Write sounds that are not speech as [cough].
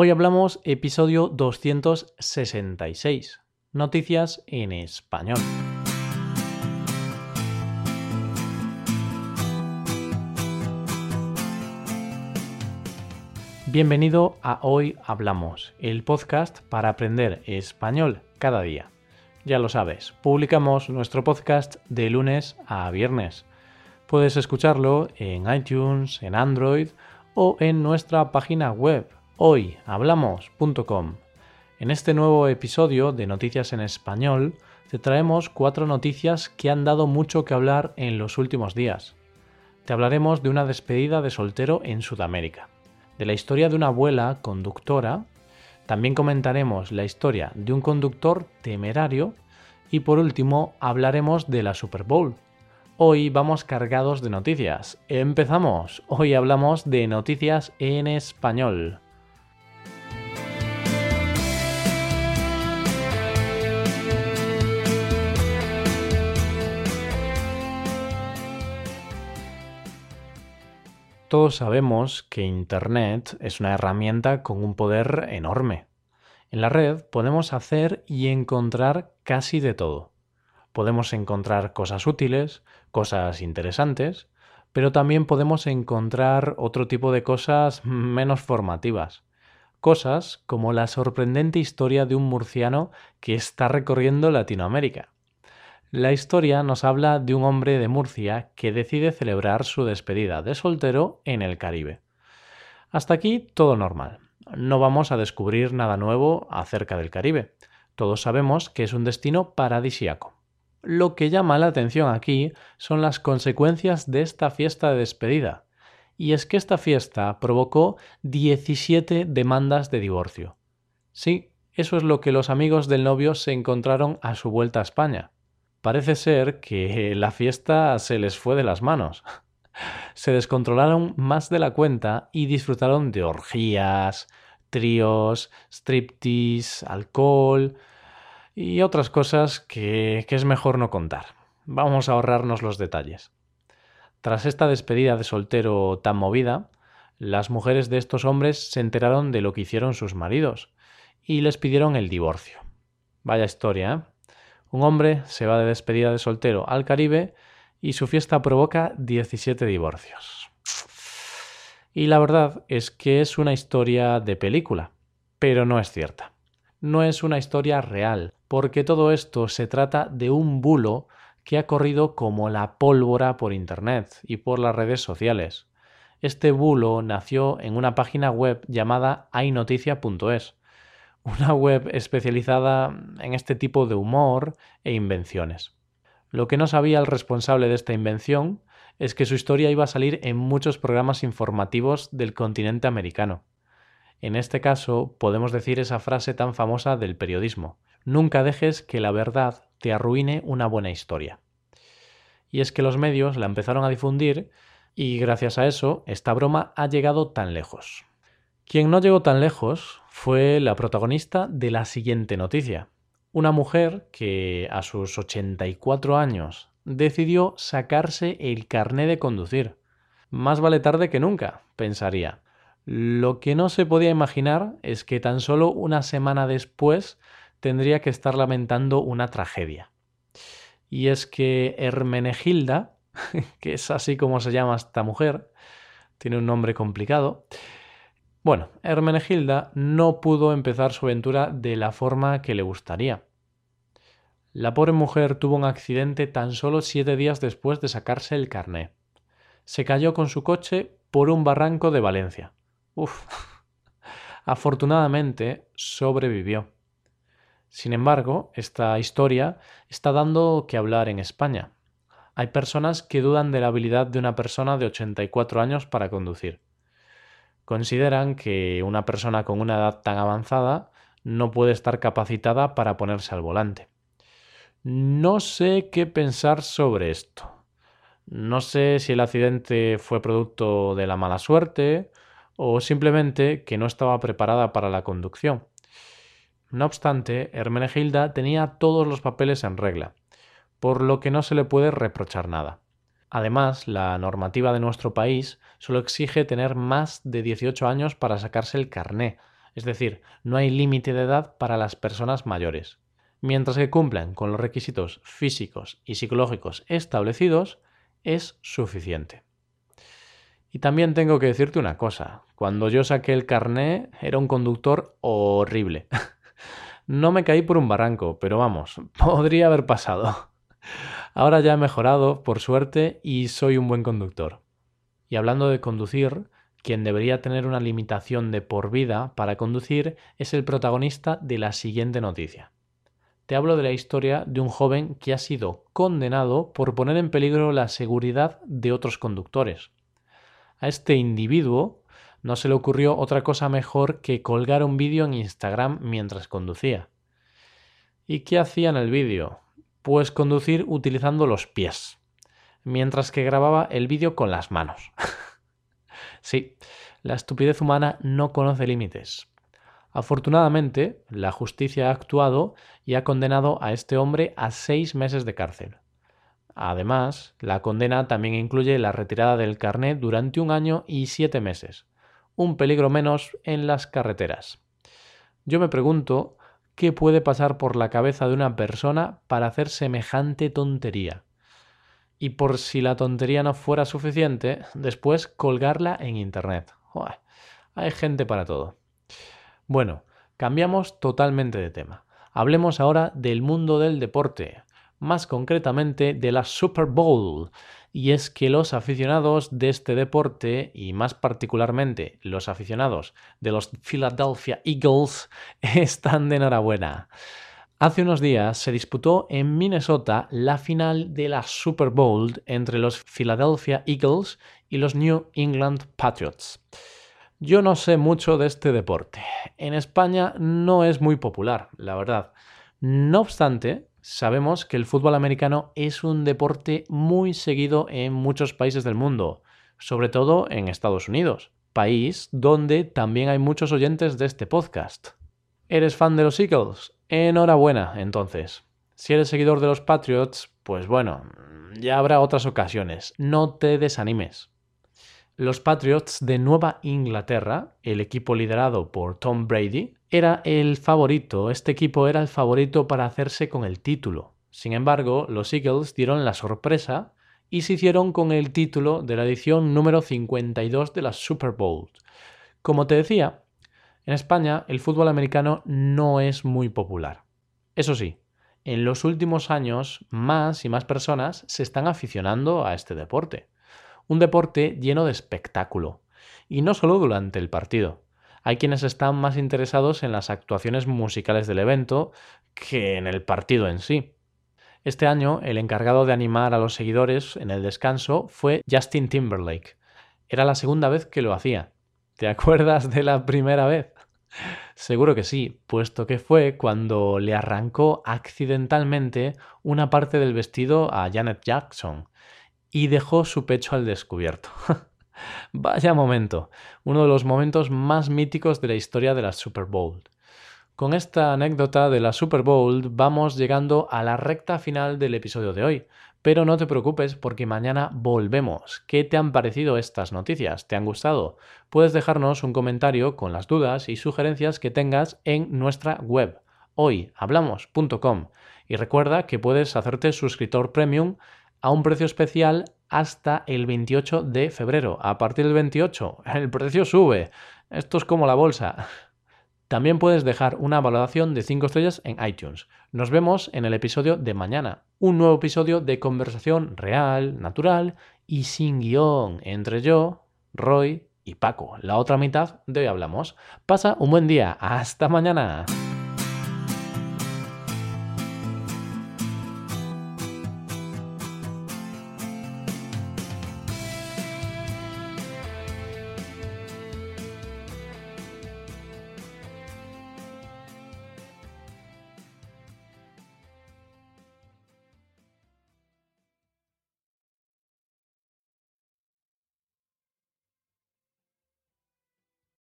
Hoy hablamos episodio 266, noticias en español. Bienvenido a Hoy Hablamos, el podcast para aprender español cada día. Ya lo sabes, publicamos nuestro podcast de lunes a viernes. Puedes escucharlo en iTunes, en Android o en nuestra página web hoyhablamos.com. En este nuevo episodio de Noticias en Español te traemos cuatro noticias que han dado mucho que hablar en los últimos días. Te hablaremos de una despedida de soltero en Sudamérica, de la historia de una abuela conductora, también comentaremos la historia de un conductor temerario y por último hablaremos de la Super Bowl. Hoy vamos cargados de noticias. Empezamos. Hoy hablamos de noticias en español. Todos sabemos que Internet es una herramienta con un poder enorme. En la red podemos hacer y encontrar casi de todo. Podemos encontrar cosas útiles, cosas interesantes, pero también podemos encontrar otro tipo de cosas menos formativas. Cosas como la sorprendente historia de un murciano que está recorriendo Latinoamérica. La historia nos habla de un hombre de Murcia que decide celebrar su despedida de soltero en el Caribe. Hasta aquí todo normal. No vamos a descubrir nada nuevo acerca del Caribe. Todos sabemos que es un destino paradisiaco. Lo que llama la atención aquí son las consecuencias de esta fiesta de despedida. Y es que esta fiesta provocó 17 demandas de divorcio. Sí, eso es lo que los amigos del novio se encontraron a su vuelta a España parece ser que la fiesta se les fue de las manos. Se descontrolaron más de la cuenta y disfrutaron de orgías, tríos, striptease, alcohol y otras cosas que, que es mejor no contar. Vamos a ahorrarnos los detalles. Tras esta despedida de soltero tan movida, las mujeres de estos hombres se enteraron de lo que hicieron sus maridos y les pidieron el divorcio. Vaya historia, ¿eh? Un hombre se va de despedida de soltero al Caribe y su fiesta provoca 17 divorcios. Y la verdad es que es una historia de película, pero no es cierta. No es una historia real, porque todo esto se trata de un bulo que ha corrido como la pólvora por Internet y por las redes sociales. Este bulo nació en una página web llamada aynoticia.es, una web especializada en este tipo de humor e invenciones. Lo que no sabía el responsable de esta invención es que su historia iba a salir en muchos programas informativos del continente americano. En este caso, podemos decir esa frase tan famosa del periodismo, nunca dejes que la verdad te arruine una buena historia. Y es que los medios la empezaron a difundir y gracias a eso esta broma ha llegado tan lejos. Quien no llegó tan lejos fue la protagonista de la siguiente noticia. Una mujer que a sus 84 años decidió sacarse el carné de conducir. Más vale tarde que nunca, pensaría. Lo que no se podía imaginar es que tan solo una semana después tendría que estar lamentando una tragedia. Y es que Hermenegilda, [laughs] que es así como se llama esta mujer, tiene un nombre complicado, bueno, Hermenegilda no pudo empezar su aventura de la forma que le gustaría. La pobre mujer tuvo un accidente tan solo siete días después de sacarse el carné. Se cayó con su coche por un barranco de Valencia. Uf. [laughs] Afortunadamente sobrevivió. Sin embargo, esta historia está dando que hablar en España. Hay personas que dudan de la habilidad de una persona de 84 años para conducir consideran que una persona con una edad tan avanzada no puede estar capacitada para ponerse al volante. No sé qué pensar sobre esto. No sé si el accidente fue producto de la mala suerte o simplemente que no estaba preparada para la conducción. No obstante, Hermenegilda tenía todos los papeles en regla, por lo que no se le puede reprochar nada. Además, la normativa de nuestro país solo exige tener más de 18 años para sacarse el carné. Es decir, no hay límite de edad para las personas mayores. Mientras que cumplan con los requisitos físicos y psicológicos establecidos, es suficiente. Y también tengo que decirte una cosa. Cuando yo saqué el carné era un conductor horrible. [laughs] no me caí por un barranco, pero vamos, [laughs] podría haber pasado. Ahora ya he mejorado, por suerte, y soy un buen conductor. Y hablando de conducir, quien debería tener una limitación de por vida para conducir es el protagonista de la siguiente noticia. Te hablo de la historia de un joven que ha sido condenado por poner en peligro la seguridad de otros conductores. A este individuo no se le ocurrió otra cosa mejor que colgar un vídeo en Instagram mientras conducía. ¿Y qué hacía en el vídeo? Pues conducir utilizando los pies, mientras que grababa el vídeo con las manos. [laughs] sí, la estupidez humana no conoce límites. Afortunadamente, la justicia ha actuado y ha condenado a este hombre a seis meses de cárcel. Además, la condena también incluye la retirada del carnet durante un año y siete meses, un peligro menos en las carreteras. Yo me pregunto qué puede pasar por la cabeza de una persona para hacer semejante tontería. Y por si la tontería no fuera suficiente, después colgarla en Internet. hay gente para todo. Bueno, cambiamos totalmente de tema. Hablemos ahora del mundo del deporte, más concretamente de la Super Bowl. Y es que los aficionados de este deporte, y más particularmente los aficionados de los Philadelphia Eagles, [laughs] están de enhorabuena. Hace unos días se disputó en Minnesota la final de la Super Bowl entre los Philadelphia Eagles y los New England Patriots. Yo no sé mucho de este deporte. En España no es muy popular, la verdad. No obstante, sabemos que el fútbol americano es un deporte muy seguido en muchos países del mundo, sobre todo en Estados Unidos, país donde también hay muchos oyentes de este podcast. ¿Eres fan de los Eagles? Enhorabuena, entonces. Si eres seguidor de los Patriots, pues bueno, ya habrá otras ocasiones. No te desanimes. Los Patriots de Nueva Inglaterra, el equipo liderado por Tom Brady, era el favorito, este equipo era el favorito para hacerse con el título. Sin embargo, los Eagles dieron la sorpresa y se hicieron con el título de la edición número 52 de la Super Bowl. Como te decía, en España el fútbol americano no es muy popular. Eso sí, en los últimos años más y más personas se están aficionando a este deporte un deporte lleno de espectáculo. Y no solo durante el partido. Hay quienes están más interesados en las actuaciones musicales del evento que en el partido en sí. Este año, el encargado de animar a los seguidores en el descanso fue Justin Timberlake. Era la segunda vez que lo hacía. ¿Te acuerdas de la primera vez? Seguro que sí, puesto que fue cuando le arrancó accidentalmente una parte del vestido a Janet Jackson, y dejó su pecho al descubierto. [laughs] Vaya momento, uno de los momentos más míticos de la historia de la Super Bowl. Con esta anécdota de la Super Bowl vamos llegando a la recta final del episodio de hoy, pero no te preocupes porque mañana volvemos. ¿Qué te han parecido estas noticias? ¿Te han gustado? Puedes dejarnos un comentario con las dudas y sugerencias que tengas en nuestra web hoyhablamos.com y recuerda que puedes hacerte suscriptor premium a un precio especial hasta el 28 de febrero. A partir del 28, el precio sube. Esto es como la bolsa. También puedes dejar una valoración de 5 estrellas en iTunes. Nos vemos en el episodio de mañana. Un nuevo episodio de conversación real, natural y sin guion entre yo, Roy y Paco. La otra mitad de hoy hablamos. Pasa un buen día. Hasta mañana.